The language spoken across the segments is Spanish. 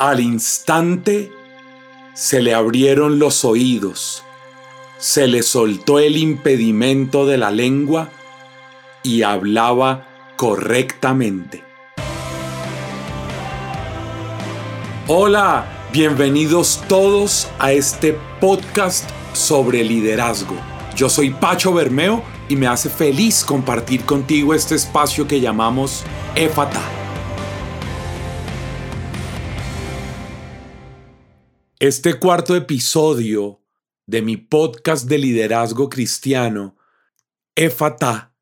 Al instante se le abrieron los oídos, se le soltó el impedimento de la lengua y hablaba correctamente. Hola, bienvenidos todos a este podcast sobre liderazgo. Yo soy Pacho Bermeo y me hace feliz compartir contigo este espacio que llamamos EFATA Este cuarto episodio de mi podcast de liderazgo cristiano, EFATA,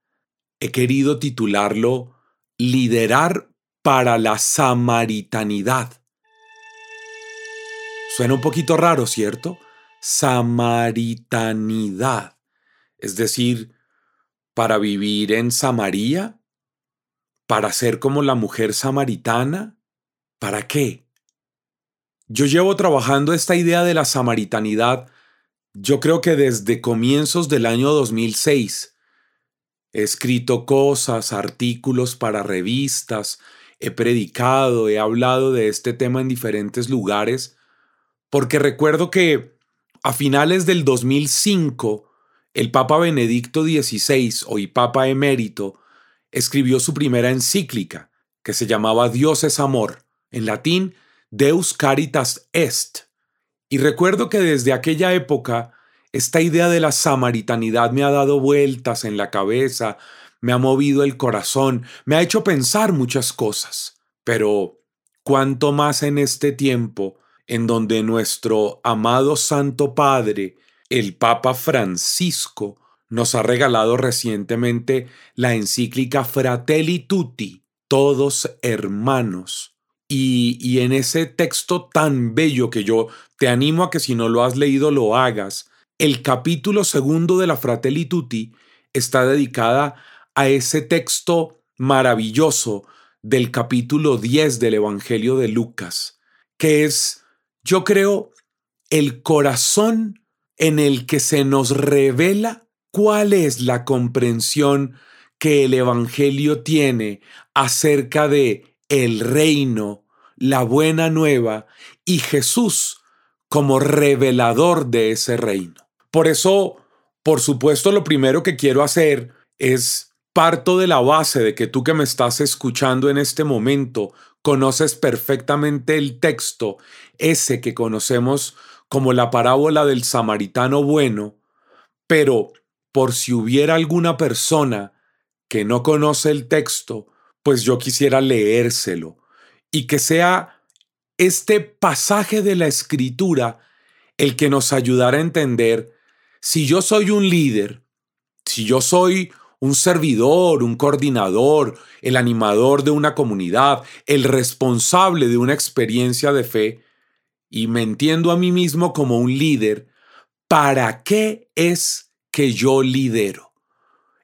he querido titularlo Liderar para la Samaritanidad. Suena un poquito raro, ¿cierto? Samaritanidad. Es decir, para vivir en Samaria, para ser como la mujer samaritana, ¿para qué? Yo llevo trabajando esta idea de la samaritanidad, yo creo que desde comienzos del año 2006. He escrito cosas, artículos para revistas, he predicado, he hablado de este tema en diferentes lugares, porque recuerdo que a finales del 2005, el Papa Benedicto XVI, hoy Papa emérito, escribió su primera encíclica, que se llamaba Dios es amor, en latín Deus Caritas Est. Y recuerdo que desde aquella época esta idea de la samaritanidad me ha dado vueltas en la cabeza, me ha movido el corazón, me ha hecho pensar muchas cosas. Pero, cuánto más en este tiempo en donde nuestro amado Santo Padre, el Papa Francisco, nos ha regalado recientemente la encíclica Fratelli Tutti, todos hermanos, y, en ese texto tan bello que yo te animo a que si no lo has leído lo hagas, el capítulo segundo de la Fratelli Tutti está dedicada a ese texto maravilloso del capítulo 10 del Evangelio de Lucas, que es, yo creo, el corazón en el que se nos revela cuál es la comprensión que el Evangelio tiene acerca de el reino, la buena nueva y Jesús como revelador de ese reino. Por eso, por supuesto, lo primero que quiero hacer es parto de la base de que tú que me estás escuchando en este momento conoces perfectamente el texto, ese que conocemos como la parábola del samaritano bueno, pero por si hubiera alguna persona que no conoce el texto, pues yo quisiera leérselo y que sea este pasaje de la escritura el que nos ayudará a entender si yo soy un líder, si yo soy un servidor, un coordinador, el animador de una comunidad, el responsable de una experiencia de fe, y me entiendo a mí mismo como un líder, ¿para qué es que yo lidero?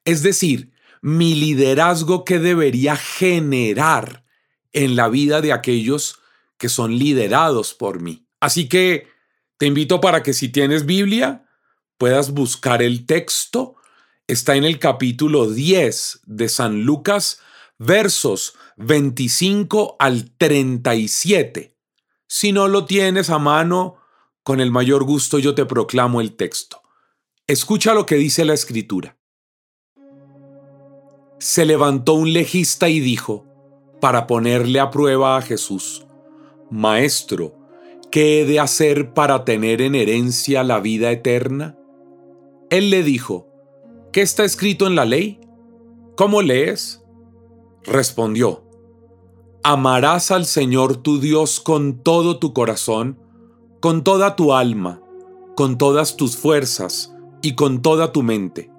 Es decir, mi liderazgo que debería generar en la vida de aquellos que son liderados por mí. Así que te invito para que si tienes Biblia, puedas buscar el texto. Está en el capítulo 10 de San Lucas, versos 25 al 37. Si no lo tienes a mano, con el mayor gusto yo te proclamo el texto. Escucha lo que dice la escritura se levantó un legista y dijo, para ponerle a prueba a Jesús, Maestro, ¿qué he de hacer para tener en herencia la vida eterna? Él le dijo, ¿qué está escrito en la ley? ¿Cómo lees? Respondió, Amarás al Señor tu Dios con todo tu corazón, con toda tu alma, con todas tus fuerzas y con toda tu mente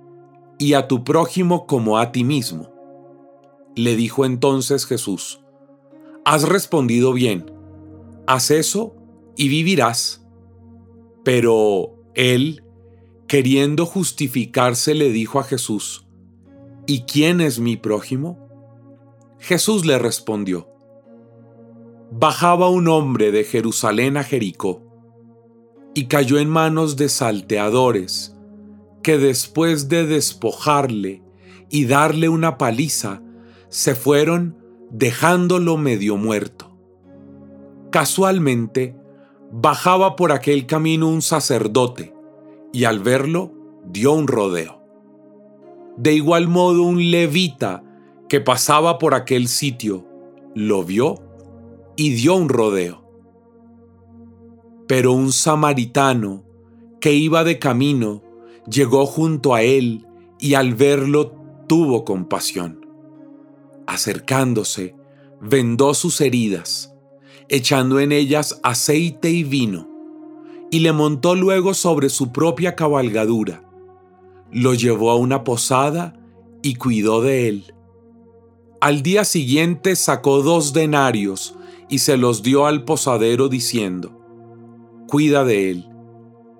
y a tu prójimo como a ti mismo. Le dijo entonces Jesús, has respondido bien, haz eso y vivirás. Pero él, queriendo justificarse, le dijo a Jesús, ¿Y quién es mi prójimo? Jesús le respondió, Bajaba un hombre de Jerusalén a Jericó, y cayó en manos de salteadores, que después de despojarle y darle una paliza, se fueron dejándolo medio muerto. Casualmente, bajaba por aquel camino un sacerdote, y al verlo dio un rodeo. De igual modo un levita que pasaba por aquel sitio lo vio y dio un rodeo. Pero un samaritano que iba de camino llegó junto a él y al verlo tuvo compasión. Acercándose, vendó sus heridas, echando en ellas aceite y vino, y le montó luego sobre su propia cabalgadura. Lo llevó a una posada y cuidó de él. Al día siguiente sacó dos denarios y se los dio al posadero diciendo, Cuida de él,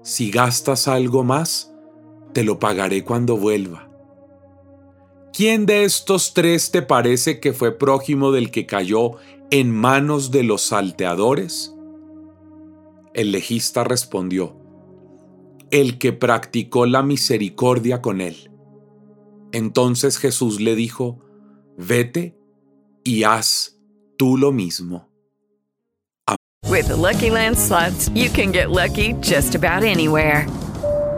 si gastas algo más, te lo pagaré cuando vuelva. ¿Quién de estos tres te parece que fue prójimo del que cayó en manos de los salteadores? El legista respondió, el que practicó la misericordia con él. Entonces Jesús le dijo, vete y haz tú lo mismo. With the Lucky Land you can get lucky just about anywhere.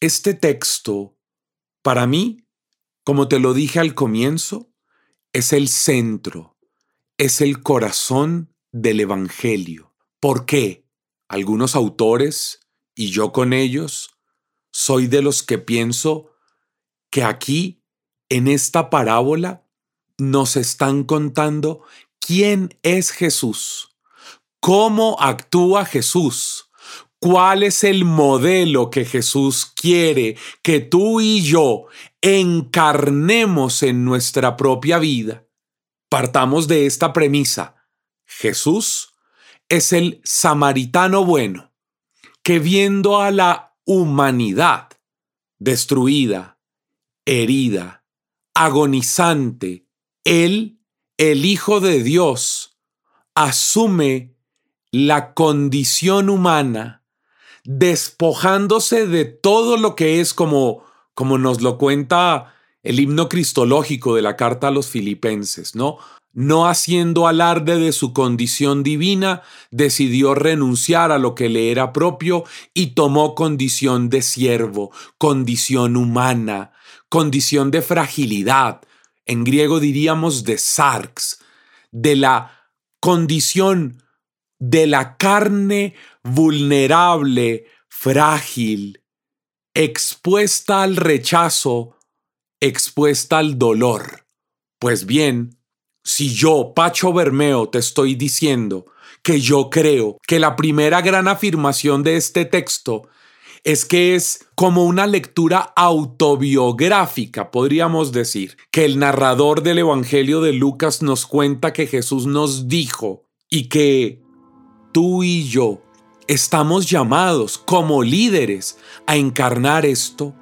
este texto, para mí, como te lo dije al comienzo, es el centro, es el corazón del Evangelio. ¿Por qué? Algunos autores, y yo con ellos, soy de los que pienso que aquí, en esta parábola, nos están contando quién es Jesús, cómo actúa Jesús, cuál es el modelo que Jesús quiere que tú y yo encarnemos en nuestra propia vida. Partamos de esta premisa. Jesús es el samaritano bueno que viendo a la humanidad destruida, herida, agonizante, Él, el Hijo de Dios, asume la condición humana, despojándose de todo lo que es como, como nos lo cuenta el himno cristológico de la carta a los filipenses, ¿no? no haciendo alarde de su condición divina, decidió renunciar a lo que le era propio y tomó condición de siervo, condición humana, condición de fragilidad, en griego diríamos de sarx, de la condición de la carne vulnerable, frágil, expuesta al rechazo, expuesta al dolor. Pues bien, si yo, Pacho Bermeo, te estoy diciendo que yo creo que la primera gran afirmación de este texto es que es como una lectura autobiográfica, podríamos decir, que el narrador del Evangelio de Lucas nos cuenta que Jesús nos dijo y que tú y yo estamos llamados como líderes a encarnar esto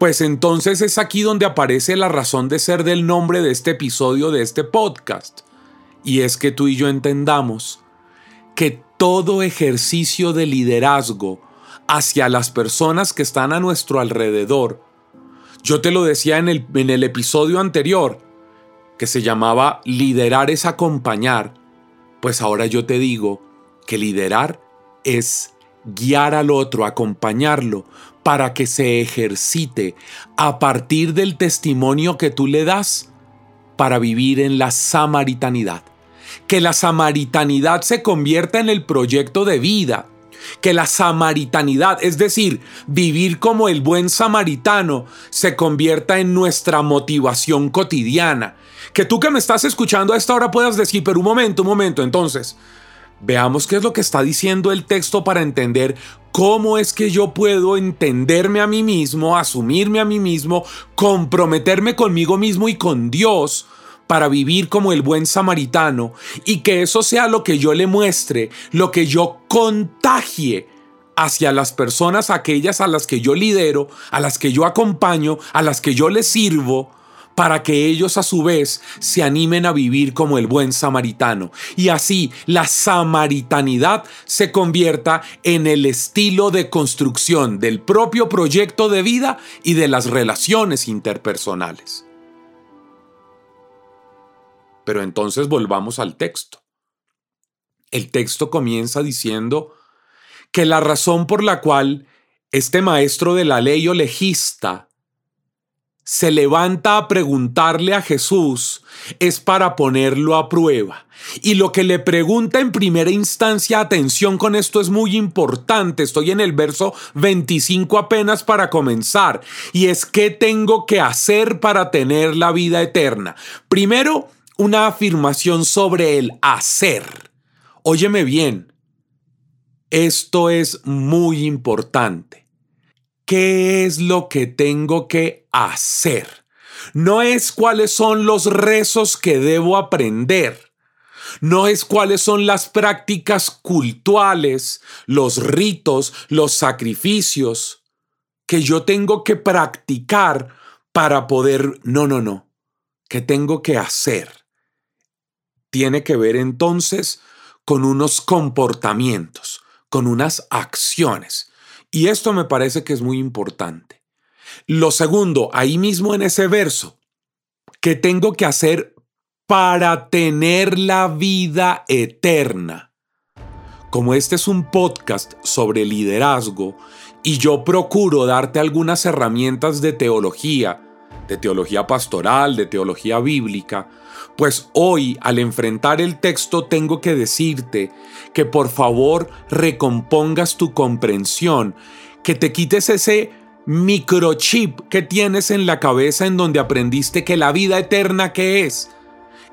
pues entonces es aquí donde aparece la razón de ser del nombre de este episodio de este podcast. Y es que tú y yo entendamos que todo ejercicio de liderazgo hacia las personas que están a nuestro alrededor, yo te lo decía en el, en el episodio anterior, que se llamaba liderar es acompañar, pues ahora yo te digo que liderar es guiar al otro, acompañarlo, para que se ejercite a partir del testimonio que tú le das para vivir en la samaritanidad. que la samaritanidad se convierta en el proyecto de vida, que la samaritanidad, es decir, vivir como el buen samaritano, se convierta en nuestra motivación cotidiana. Que tú que me estás escuchando a esta hora puedas decir, pero un momento, un momento, entonces, veamos qué es lo que está diciendo el texto para entender cómo es que yo puedo entenderme a mí mismo, asumirme a mí mismo, comprometerme conmigo mismo y con Dios para vivir como el buen samaritano y que eso sea lo que yo le muestre, lo que yo contagie hacia las personas aquellas a las que yo lidero, a las que yo acompaño, a las que yo les sirvo, para que ellos a su vez se animen a vivir como el buen samaritano. Y así la samaritanidad se convierta en el estilo de construcción del propio proyecto de vida y de las relaciones interpersonales. Pero entonces volvamos al texto. El texto comienza diciendo que la razón por la cual este maestro de la ley o legista se levanta a preguntarle a Jesús es para ponerlo a prueba. Y lo que le pregunta en primera instancia, atención con esto es muy importante, estoy en el verso 25 apenas para comenzar, y es qué tengo que hacer para tener la vida eterna. Primero, una afirmación sobre el hacer. Óyeme bien, esto es muy importante. ¿Qué es lo que tengo que hacer? No es cuáles son los rezos que debo aprender. No es cuáles son las prácticas cultuales, los ritos, los sacrificios que yo tengo que practicar para poder... No, no, no. ¿Qué tengo que hacer? tiene que ver entonces con unos comportamientos, con unas acciones. Y esto me parece que es muy importante. Lo segundo, ahí mismo en ese verso, ¿qué tengo que hacer para tener la vida eterna? Como este es un podcast sobre liderazgo y yo procuro darte algunas herramientas de teología, de teología pastoral, de teología bíblica, pues hoy, al enfrentar el texto, tengo que decirte que por favor recompongas tu comprensión, que te quites ese microchip que tienes en la cabeza en donde aprendiste que la vida eterna que es.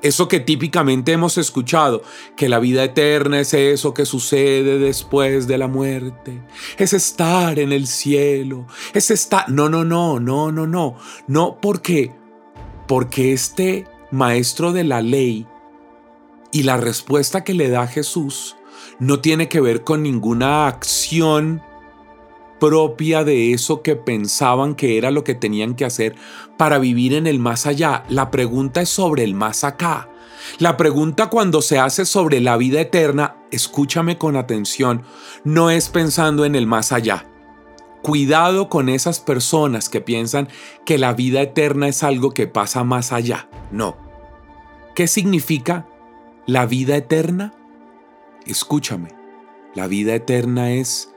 Eso que típicamente hemos escuchado, que la vida eterna es eso que sucede después de la muerte, es estar en el cielo, es estar... No, no, no, no, no, no, no, porque, porque este maestro de la ley, y la respuesta que le da Jesús no tiene que ver con ninguna acción propia de eso que pensaban que era lo que tenían que hacer para vivir en el más allá. La pregunta es sobre el más acá. La pregunta cuando se hace sobre la vida eterna, escúchame con atención, no es pensando en el más allá. Cuidado con esas personas que piensan que la vida eterna es algo que pasa más allá. No. ¿Qué significa la vida eterna? Escúchame, la vida eterna es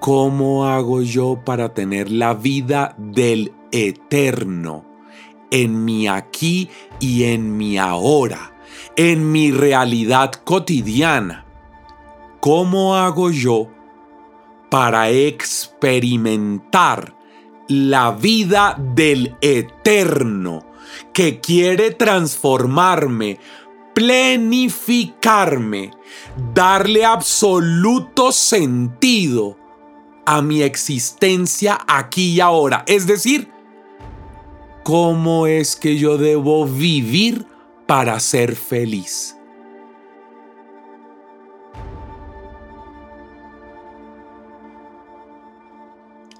cómo hago yo para tener la vida del eterno en mi aquí y en mi ahora, en mi realidad cotidiana. ¿Cómo hago yo para experimentar la vida del eterno que quiere transformarme, plenificarme, darle absoluto sentido a mi existencia aquí y ahora. Es decir, ¿cómo es que yo debo vivir para ser feliz?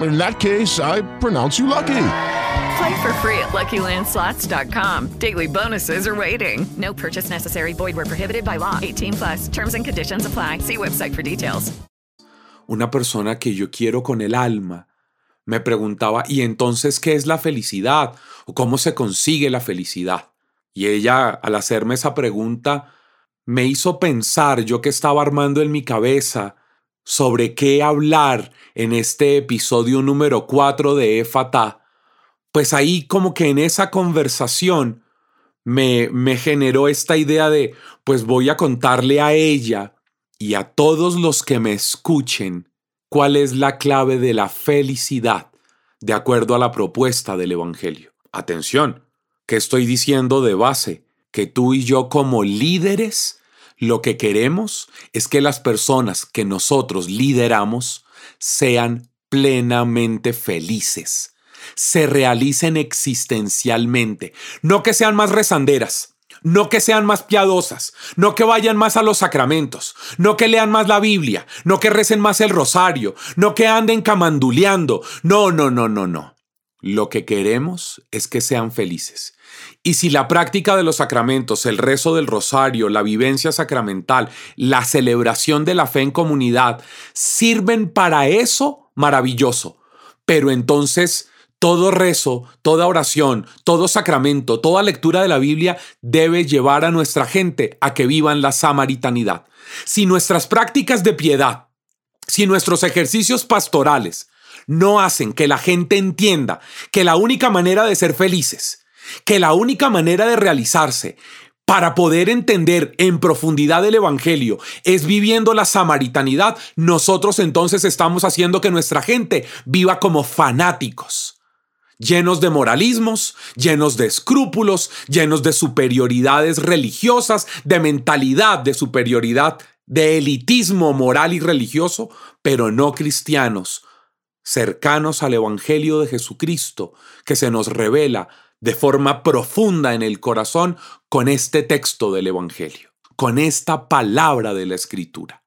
In that case, I pronounce you lucky. Play for free at LuckyLandSlots.com. Daily bonuses are waiting. No purchase necessary. Void were prohibited by law. 18 plus. Terms and conditions apply. See website for details. Una persona que yo quiero con el alma me preguntaba, ¿y entonces qué es la felicidad? ¿O cómo se consigue la felicidad? Y ella, al hacerme esa pregunta, me hizo pensar, yo que estaba armando en mi cabeza, sobre qué hablar en este episodio número 4 de Éfata, pues ahí como que en esa conversación me, me generó esta idea de, pues voy a contarle a ella y a todos los que me escuchen cuál es la clave de la felicidad de acuerdo a la propuesta del Evangelio. Atención, que estoy diciendo de base, que tú y yo como líderes lo que queremos es que las personas que nosotros lideramos sean plenamente felices, se realicen existencialmente, no que sean más rezanderas, no que sean más piadosas, no que vayan más a los sacramentos, no que lean más la Biblia, no que recen más el rosario, no que anden camanduleando, no, no, no, no, no. Lo que queremos es que sean felices. Y si la práctica de los sacramentos, el rezo del rosario, la vivencia sacramental, la celebración de la fe en comunidad sirven para eso, maravilloso. Pero entonces todo rezo, toda oración, todo sacramento, toda lectura de la Biblia debe llevar a nuestra gente a que vivan la samaritanidad. Si nuestras prácticas de piedad, si nuestros ejercicios pastorales, no hacen que la gente entienda que la única manera de ser felices, que la única manera de realizarse para poder entender en profundidad el Evangelio es viviendo la samaritanidad, nosotros entonces estamos haciendo que nuestra gente viva como fanáticos, llenos de moralismos, llenos de escrúpulos, llenos de superioridades religiosas, de mentalidad de superioridad, de elitismo moral y religioso, pero no cristianos, cercanos al Evangelio de Jesucristo, que se nos revela de forma profunda en el corazón con este texto del Evangelio, con esta palabra de la Escritura.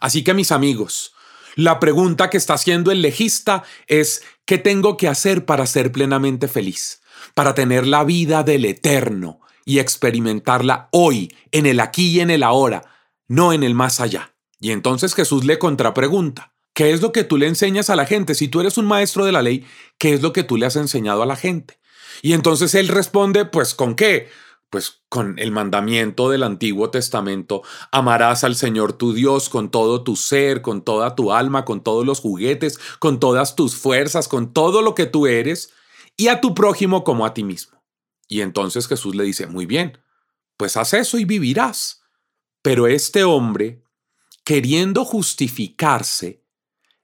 Así que mis amigos, la pregunta que está haciendo el legista es, ¿qué tengo que hacer para ser plenamente feliz? Para tener la vida del eterno y experimentarla hoy, en el aquí y en el ahora, no en el más allá. Y entonces Jesús le contrapregunta, ¿Qué es lo que tú le enseñas a la gente? Si tú eres un maestro de la ley, ¿qué es lo que tú le has enseñado a la gente? Y entonces él responde, pues ¿con qué? Pues con el mandamiento del Antiguo Testamento, amarás al Señor tu Dios con todo tu ser, con toda tu alma, con todos los juguetes, con todas tus fuerzas, con todo lo que tú eres, y a tu prójimo como a ti mismo. Y entonces Jesús le dice, muy bien, pues haz eso y vivirás. Pero este hombre, queriendo justificarse,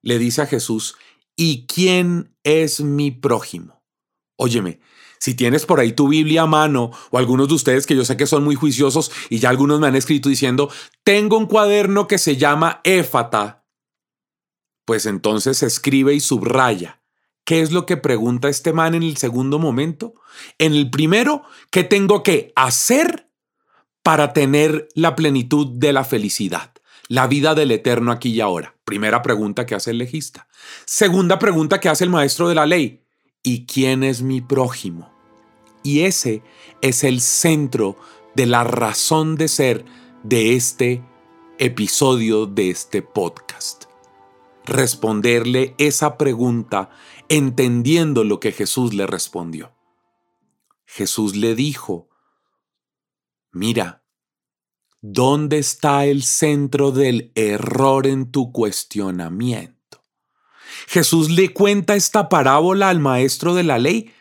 le dice a Jesús, ¿y quién es mi prójimo? Óyeme, si tienes por ahí tu Biblia a mano, o algunos de ustedes que yo sé que son muy juiciosos y ya algunos me han escrito diciendo, tengo un cuaderno que se llama Éfata, pues entonces escribe y subraya. ¿Qué es lo que pregunta este man en el segundo momento? En el primero, ¿qué tengo que hacer para tener la plenitud de la felicidad? la vida del eterno aquí y ahora? Primera pregunta que hace el legista. Segunda pregunta que hace el maestro de la ley. ¿Y quién es mi prójimo? Y ese es el centro de la razón de ser de este episodio de este podcast. Responderle esa pregunta entendiendo lo que Jesús le respondió. Jesús le dijo, mira, ¿Dónde está el centro del error en tu cuestionamiento? Jesús le cuenta esta parábola al maestro de la ley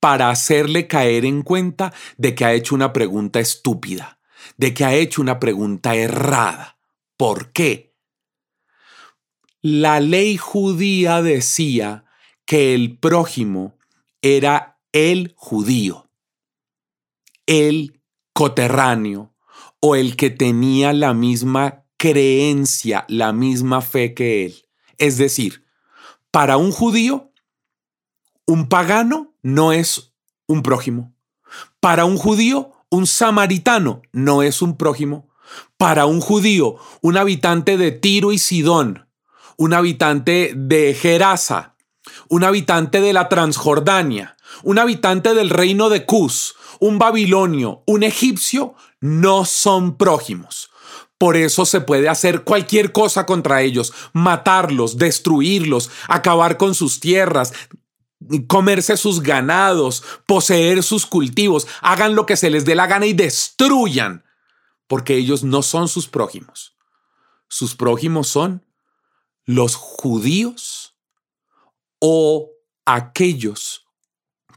para hacerle caer en cuenta de que ha hecho una pregunta estúpida, de que ha hecho una pregunta errada. ¿Por qué? La ley judía decía que el prójimo era el judío, el coterráneo, o el que tenía la misma creencia, la misma fe que él. Es decir, para un judío, un pagano no es un prójimo. Para un judío, un samaritano no es un prójimo. Para un judío, un habitante de Tiro y Sidón, un habitante de Gerasa, un habitante de la Transjordania, un habitante del reino de Cus, un babilonio, un egipcio, no son prójimos. Por eso se puede hacer cualquier cosa contra ellos, matarlos, destruirlos, acabar con sus tierras, comerse sus ganados, poseer sus cultivos, hagan lo que se les dé la gana y destruyan, porque ellos no son sus prójimos. Sus prójimos son los judíos o aquellos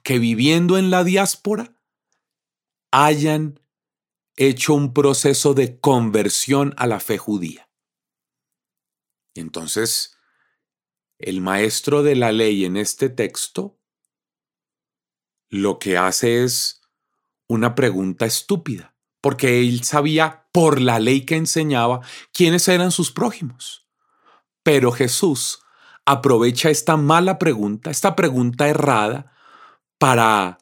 que viviendo en la diáspora hayan hecho un proceso de conversión a la fe judía. Entonces, el maestro de la ley en este texto lo que hace es una pregunta estúpida, porque él sabía por la ley que enseñaba quiénes eran sus prójimos. Pero Jesús aprovecha esta mala pregunta, esta pregunta errada, para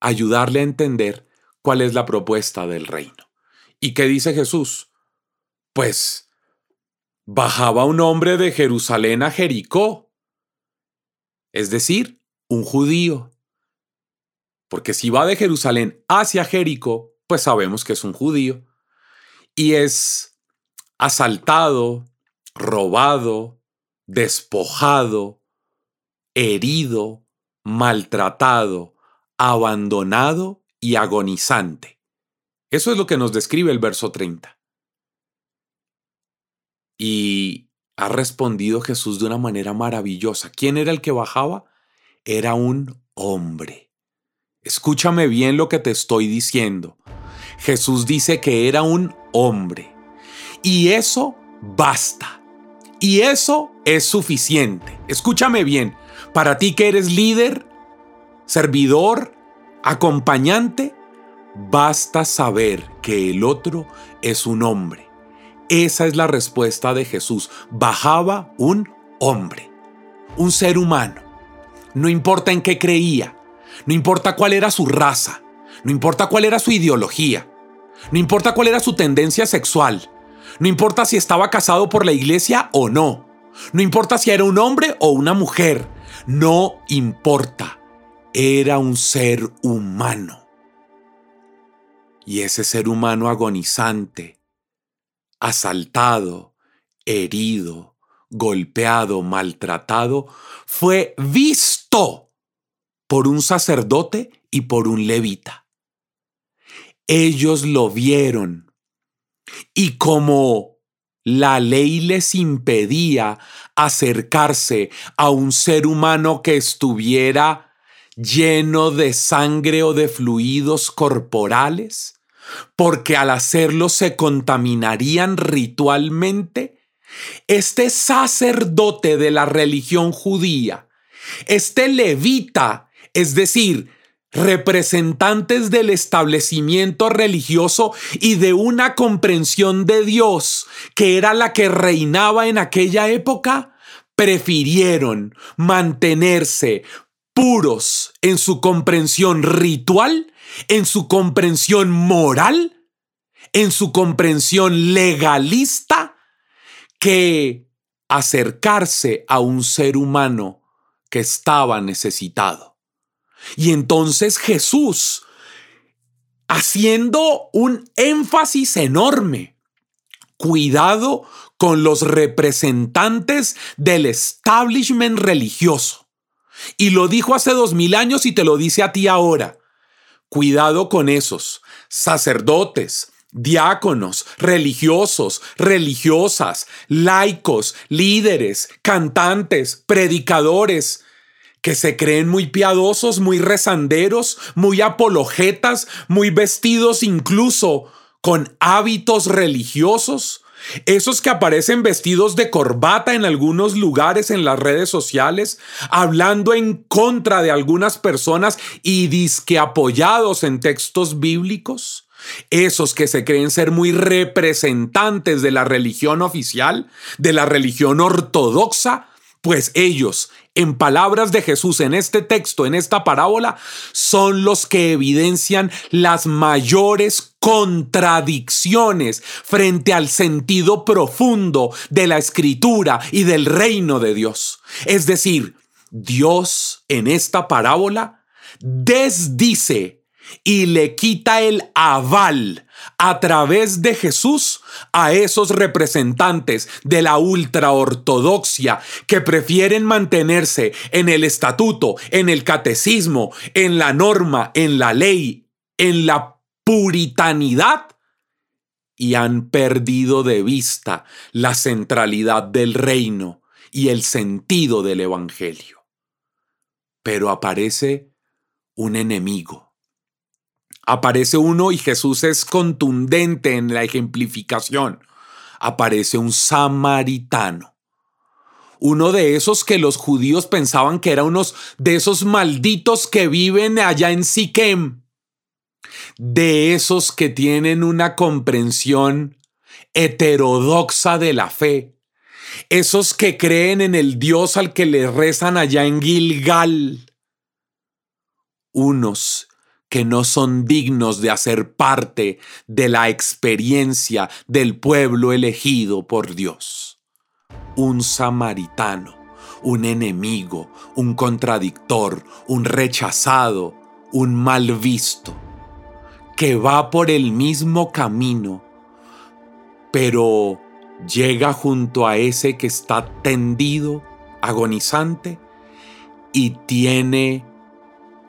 ayudarle a entender cuál es la propuesta del reino. ¿Y qué dice Jesús? Pues bajaba un hombre de Jerusalén a Jericó, es decir, un judío. Porque si va de Jerusalén hacia Jericó, pues sabemos que es un judío. Y es asaltado, robado, despojado, herido, maltratado, abandonado y agonizante. Eso es lo que nos describe el verso 30. Y ha respondido Jesús de una manera maravillosa. ¿Quién era el que bajaba? Era un hombre. Escúchame bien lo que te estoy diciendo. Jesús dice que era un hombre. Y eso basta. Y eso es suficiente. Escúchame bien. Para ti que eres líder, servidor, acompañante, basta saber que el otro es un hombre. Esa es la respuesta de Jesús. Bajaba un hombre, un ser humano. No importa en qué creía, no importa cuál era su raza, no importa cuál era su ideología, no importa cuál era su tendencia sexual, no importa si estaba casado por la iglesia o no, no importa si era un hombre o una mujer, no importa era un ser humano. Y ese ser humano agonizante, asaltado, herido, golpeado, maltratado, fue visto por un sacerdote y por un levita. Ellos lo vieron y como la ley les impedía acercarse a un ser humano que estuviera lleno de sangre o de fluidos corporales, porque al hacerlo se contaminarían ritualmente, este sacerdote de la religión judía, este levita, es decir, representantes del establecimiento religioso y de una comprensión de Dios que era la que reinaba en aquella época, prefirieron mantenerse puros en su comprensión ritual, en su comprensión moral, en su comprensión legalista, que acercarse a un ser humano que estaba necesitado. Y entonces Jesús, haciendo un énfasis enorme, cuidado con los representantes del establishment religioso y lo dijo hace dos mil años y te lo dice a ti ahora. Cuidado con esos sacerdotes, diáconos, religiosos, religiosas, laicos, líderes, cantantes, predicadores, que se creen muy piadosos, muy rezanderos, muy apologetas, muy vestidos incluso con hábitos religiosos, esos que aparecen vestidos de corbata en algunos lugares en las redes sociales, hablando en contra de algunas personas y disque apoyados en textos bíblicos. Esos que se creen ser muy representantes de la religión oficial, de la religión ortodoxa, pues ellos, en palabras de Jesús en este texto, en esta parábola, son los que evidencian las mayores contradicciones frente al sentido profundo de la escritura y del reino de Dios. Es decir, Dios en esta parábola desdice y le quita el aval a través de Jesús a esos representantes de la ultraortodoxia que prefieren mantenerse en el estatuto, en el catecismo, en la norma, en la ley, en la puritanidad y han perdido de vista la centralidad del reino y el sentido del Evangelio. Pero aparece un enemigo. Aparece uno y Jesús es contundente en la ejemplificación. Aparece un samaritano. Uno de esos que los judíos pensaban que era unos de esos malditos que viven allá en Siquem de esos que tienen una comprensión heterodoxa de la fe, esos que creen en el Dios al que le rezan allá en Gilgal, unos que no son dignos de hacer parte de la experiencia del pueblo elegido por Dios. Un samaritano, un enemigo, un contradictor, un rechazado, un mal visto que va por el mismo camino, pero llega junto a ese que está tendido, agonizante, y tiene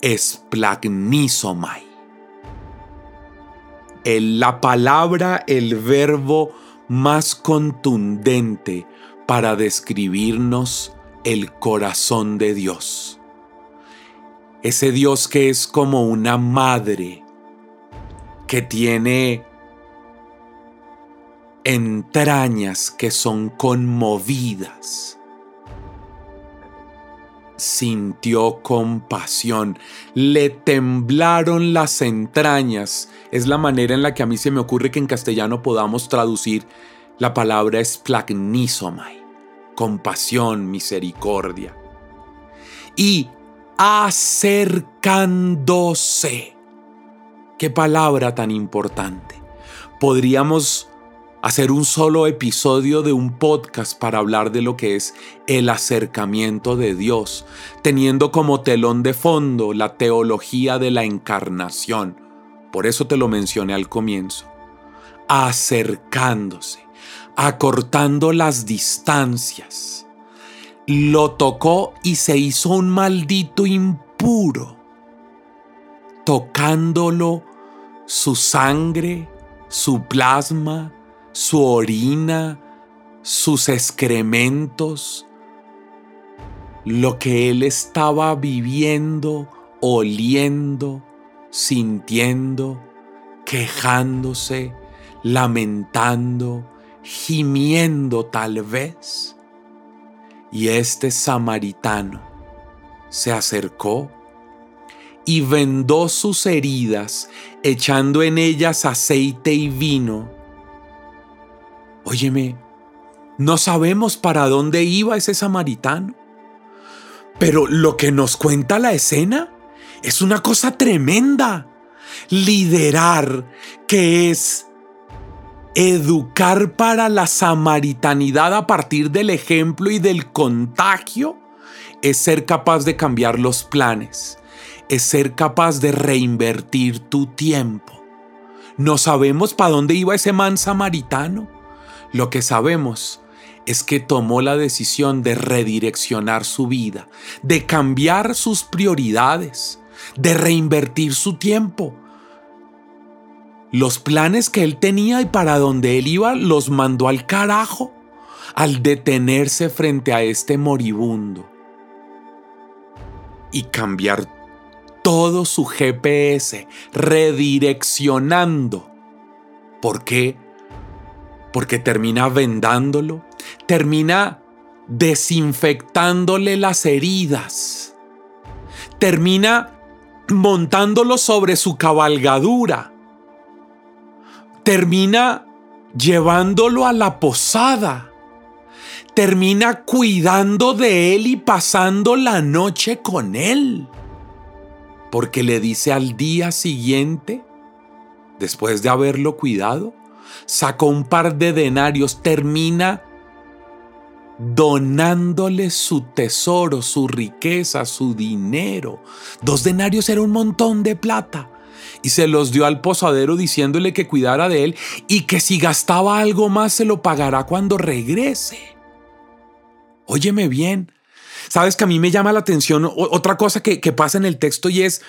esplagnizomai. la palabra, el verbo más contundente para describirnos el corazón de Dios. Ese Dios que es como una madre que tiene entrañas que son conmovidas. Sintió compasión, le temblaron las entrañas. Es la manera en la que a mí se me ocurre que en castellano podamos traducir la palabra esplagnisomai, compasión, misericordia. Y acercándose Qué palabra tan importante. Podríamos hacer un solo episodio de un podcast para hablar de lo que es el acercamiento de Dios, teniendo como telón de fondo la teología de la encarnación. Por eso te lo mencioné al comienzo. Acercándose, acortando las distancias. Lo tocó y se hizo un maldito impuro tocándolo su sangre, su plasma, su orina, sus excrementos, lo que él estaba viviendo, oliendo, sintiendo, quejándose, lamentando, gimiendo tal vez. Y este samaritano se acercó y vendó sus heridas, echando en ellas aceite y vino. Óyeme, no sabemos para dónde iba ese samaritano, pero lo que nos cuenta la escena es una cosa tremenda. Liderar, que es educar para la samaritanidad a partir del ejemplo y del contagio, es ser capaz de cambiar los planes, es ser capaz de reinvertir tu tiempo. No sabemos para dónde iba ese man samaritano. Lo que sabemos es que tomó la decisión de redireccionar su vida, de cambiar sus prioridades, de reinvertir su tiempo. Los planes que él tenía y para dónde él iba los mandó al carajo al detenerse frente a este moribundo y cambiar todo su GPS, redireccionando. ¿Por qué? Porque termina vendándolo, termina desinfectándole las heridas, termina montándolo sobre su cabalgadura, termina llevándolo a la posada, termina cuidando de él y pasando la noche con él porque le dice al día siguiente, después de haberlo cuidado, sacó un par de denarios, termina donándole su tesoro, su riqueza, su dinero. Dos denarios era un montón de plata. y se los dio al posadero diciéndole que cuidara de él y que si gastaba algo más se lo pagará cuando regrese. Óyeme bien, sabes que a mí me llama la atención otra cosa que, pasa en el texto y es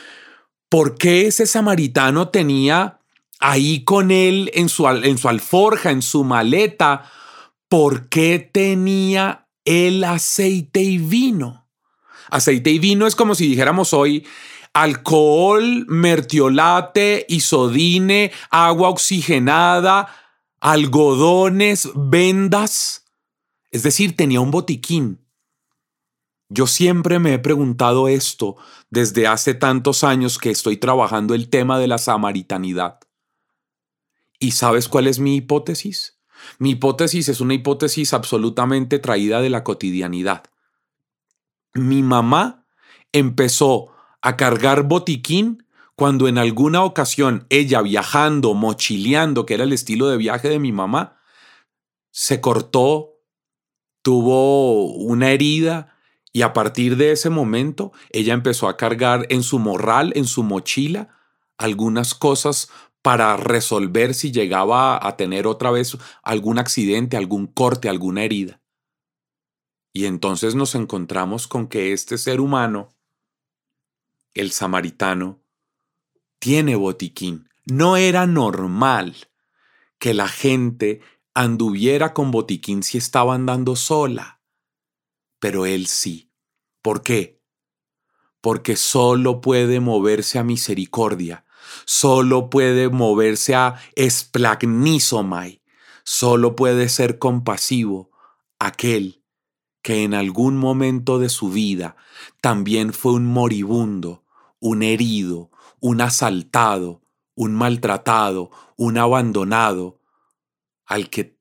por qué ese samaritano tenía ahí con él en su, en su alforja, en su maleta, por qué tenía el aceite y vino. Aceite y vino es como si dijéramos hoy alcohol, mertiolate, isodine, agua oxigenada, algodones, vendas. Es decir, tenía un botiquín. Yo siempre me he preguntado esto desde hace tantos años que estoy trabajando el tema de la samaritanidad. ¿Y sabes cuál es mi hipótesis? Mi hipótesis es una hipótesis absolutamente traída de la cotidianidad. Mi mamá empezó a cargar botiquín cuando en alguna ocasión ella viajando, mochileando, que era el estilo de viaje de mi mamá, se cortó, tuvo una herida y a partir de ese momento ella empezó a cargar en su morral, en su mochila, algunas cosas para resolver si llegaba a tener otra vez algún accidente, algún corte, alguna herida. Y entonces nos encontramos con que este ser humano, el samaritano, tiene botiquín. No era normal que la gente anduviera con botiquín si estaba andando sola. Pero él sí. ¿Por qué? Porque solo puede moverse a misericordia, solo puede moverse a esplagnisomai, solo puede ser compasivo aquel que en algún momento de su vida también fue un moribundo, un herido, un asaltado, un maltratado, un abandonado, al que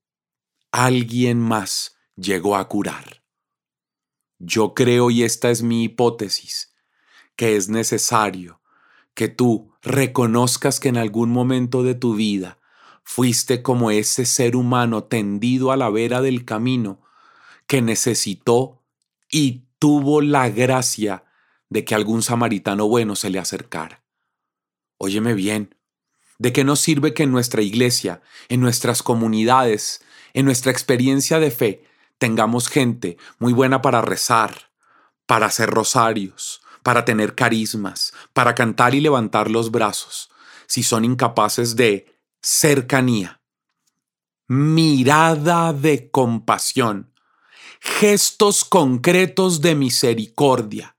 alguien más llegó a curar. Yo creo, y esta es mi hipótesis, que es necesario que tú reconozcas que en algún momento de tu vida fuiste como ese ser humano tendido a la vera del camino que necesitó y tuvo la gracia de que algún samaritano bueno se le acercara. Óyeme bien, ¿de qué nos sirve que en nuestra iglesia, en nuestras comunidades, en nuestra experiencia de fe, tengamos gente muy buena para rezar, para hacer rosarios, para tener carismas, para cantar y levantar los brazos, si son incapaces de cercanía, mirada de compasión, gestos concretos de misericordia,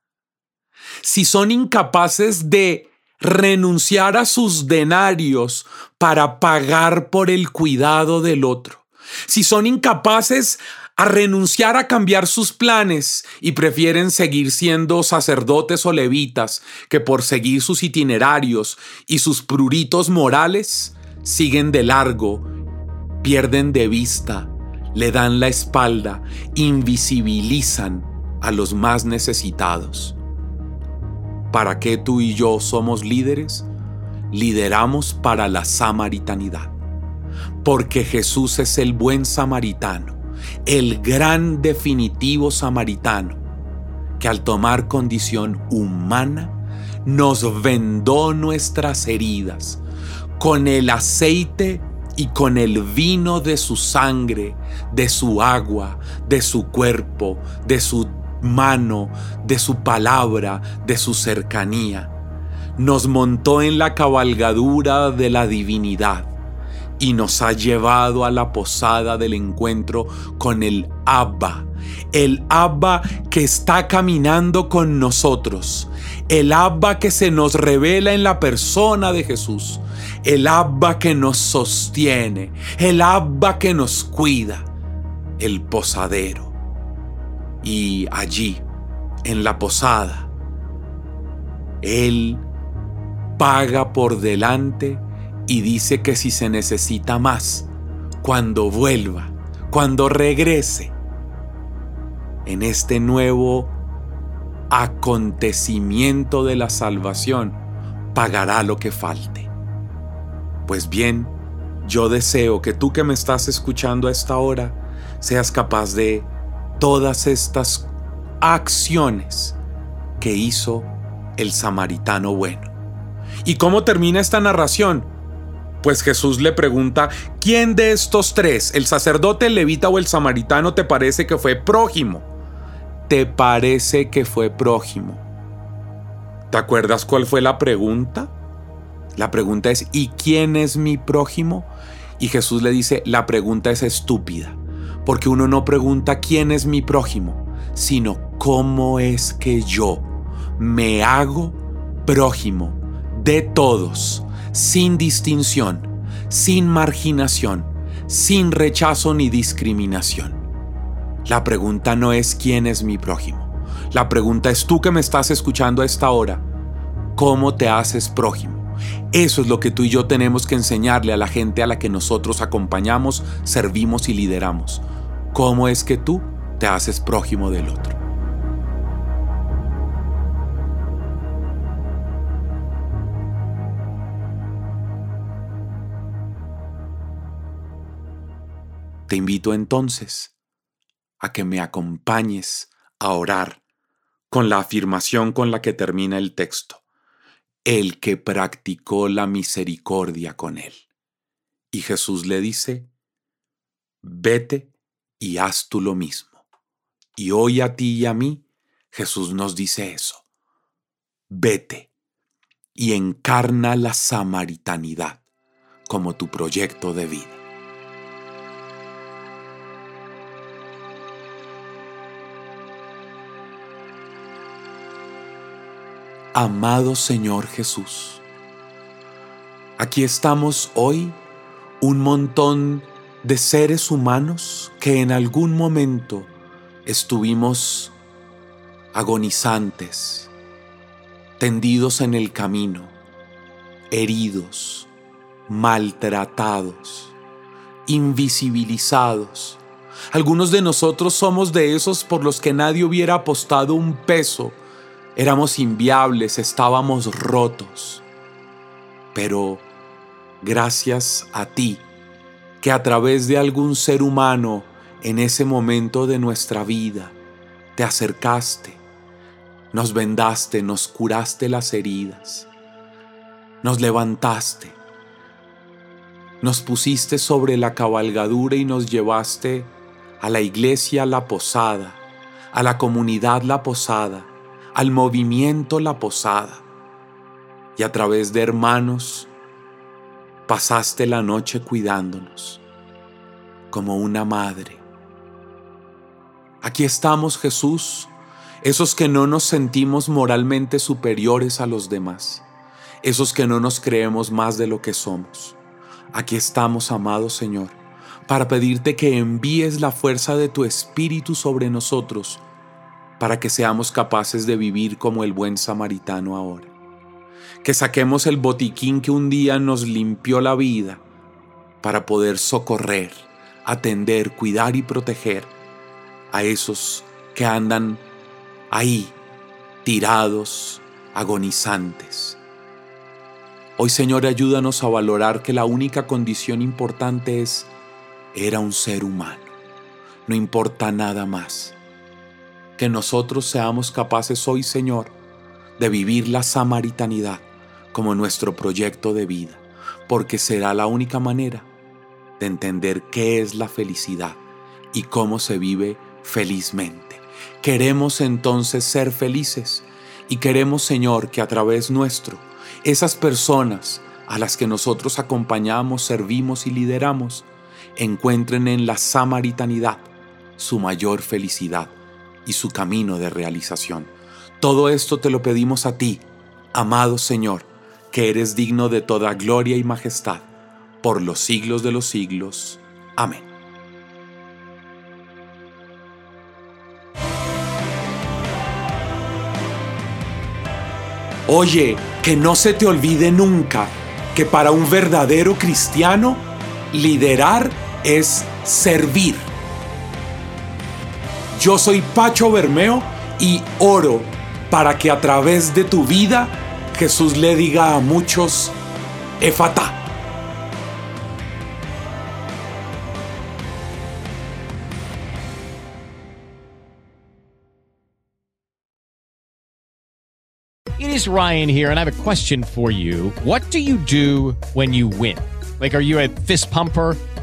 si son incapaces de renunciar a sus denarios para pagar por el cuidado del otro, si son incapaces a renunciar a cambiar sus planes y prefieren seguir siendo sacerdotes o levitas que por seguir sus itinerarios y sus pruritos morales siguen de largo, pierden de vista, le dan la espalda, invisibilizan a los más necesitados. ¿Para qué tú y yo somos líderes? Lideramos para la samaritanidad, porque Jesús es el buen samaritano el gran definitivo samaritano, que al tomar condición humana nos vendó nuestras heridas con el aceite y con el vino de su sangre, de su agua, de su cuerpo, de su mano, de su palabra, de su cercanía. Nos montó en la cabalgadura de la divinidad y nos ha llevado a la posada del encuentro con el Abba, el Abba que está caminando con nosotros, el Abba que se nos revela en la persona de Jesús, el Abba que nos sostiene, el Abba que nos cuida, el posadero. Y allí, en la posada, Él paga por delante y dice que si se necesita más, cuando vuelva, cuando regrese, en este nuevo acontecimiento de la salvación, pagará lo que falte. Pues bien, yo deseo que tú que me estás escuchando a esta hora seas capaz de todas estas acciones que hizo el samaritano bueno ¿Y cómo termina esta narración? Pues Jesús le pregunta, ¿quién de estos tres, el sacerdote, el levita o el samaritano, te parece que fue prójimo? ¿Te parece que fue prójimo? ¿Te acuerdas cuál fue la pregunta? La pregunta es, ¿y quién es mi prójimo? Y Jesús le dice, la pregunta es estúpida, porque uno no pregunta quién es mi prójimo, sino cómo es que yo me hago prójimo de todos, sin distinción, sin marginación, sin rechazo ni discriminación. La pregunta no es quién es mi prójimo. La pregunta es tú que me estás escuchando a esta hora, ¿cómo te haces prójimo? Eso es lo que tú y yo tenemos que enseñarle a la gente a la que nosotros acompañamos, servimos y lideramos. ¿Cómo es que tú te haces prójimo del otro? Te invito entonces a que me acompañes a orar con la afirmación con la que termina el texto el que practicó la misericordia con él. Y Jesús le dice, vete y haz tú lo mismo. Y hoy a ti y a mí, Jesús nos dice eso. Vete y encarna la samaritanidad como tu proyecto de vida. Amado Señor Jesús, aquí estamos hoy un montón de seres humanos que en algún momento estuvimos agonizantes, tendidos en el camino, heridos, maltratados, invisibilizados. Algunos de nosotros somos de esos por los que nadie hubiera apostado un peso Éramos inviables, estábamos rotos. Pero gracias a ti, que a través de algún ser humano en ese momento de nuestra vida, te acercaste, nos vendaste, nos curaste las heridas, nos levantaste, nos pusiste sobre la cabalgadura y nos llevaste a la iglesia la posada, a la comunidad la posada, al movimiento La Posada y a través de hermanos pasaste la noche cuidándonos como una madre. Aquí estamos Jesús, esos que no nos sentimos moralmente superiores a los demás, esos que no nos creemos más de lo que somos. Aquí estamos, amado Señor, para pedirte que envíes la fuerza de tu Espíritu sobre nosotros para que seamos capaces de vivir como el buen samaritano ahora. Que saquemos el botiquín que un día nos limpió la vida para poder socorrer, atender, cuidar y proteger a esos que andan ahí, tirados, agonizantes. Hoy Señor ayúdanos a valorar que la única condición importante es, era un ser humano, no importa nada más que nosotros seamos capaces hoy, Señor, de vivir la samaritanidad como nuestro proyecto de vida, porque será la única manera de entender qué es la felicidad y cómo se vive felizmente. Queremos entonces ser felices y queremos, Señor, que a través nuestro, esas personas a las que nosotros acompañamos, servimos y lideramos, encuentren en la samaritanidad su mayor felicidad y su camino de realización. Todo esto te lo pedimos a ti, amado Señor, que eres digno de toda gloria y majestad, por los siglos de los siglos. Amén. Oye, que no se te olvide nunca que para un verdadero cristiano, liderar es servir. Yo soy Pacho Bermeo y oro para que a través de tu vida Jesús le diga a muchos, Efata. is Ryan here, and I have a question for you. What do you do when you win? Like, are you a fist pumper?